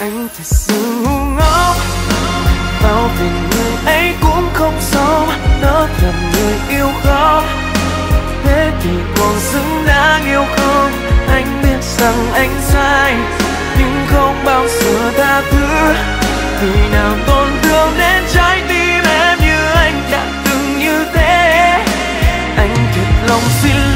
anh thật sự ngu ngốc bao vì người ấy cũng không xấu nó thầm người yêu không thế thì còn xứng đáng yêu không anh biết rằng anh sai. Nhưng không bao giờ tha thứ, vì nào tổn thương đến trái tim em như anh đã từng như thế. Anh thật lòng xin lỗi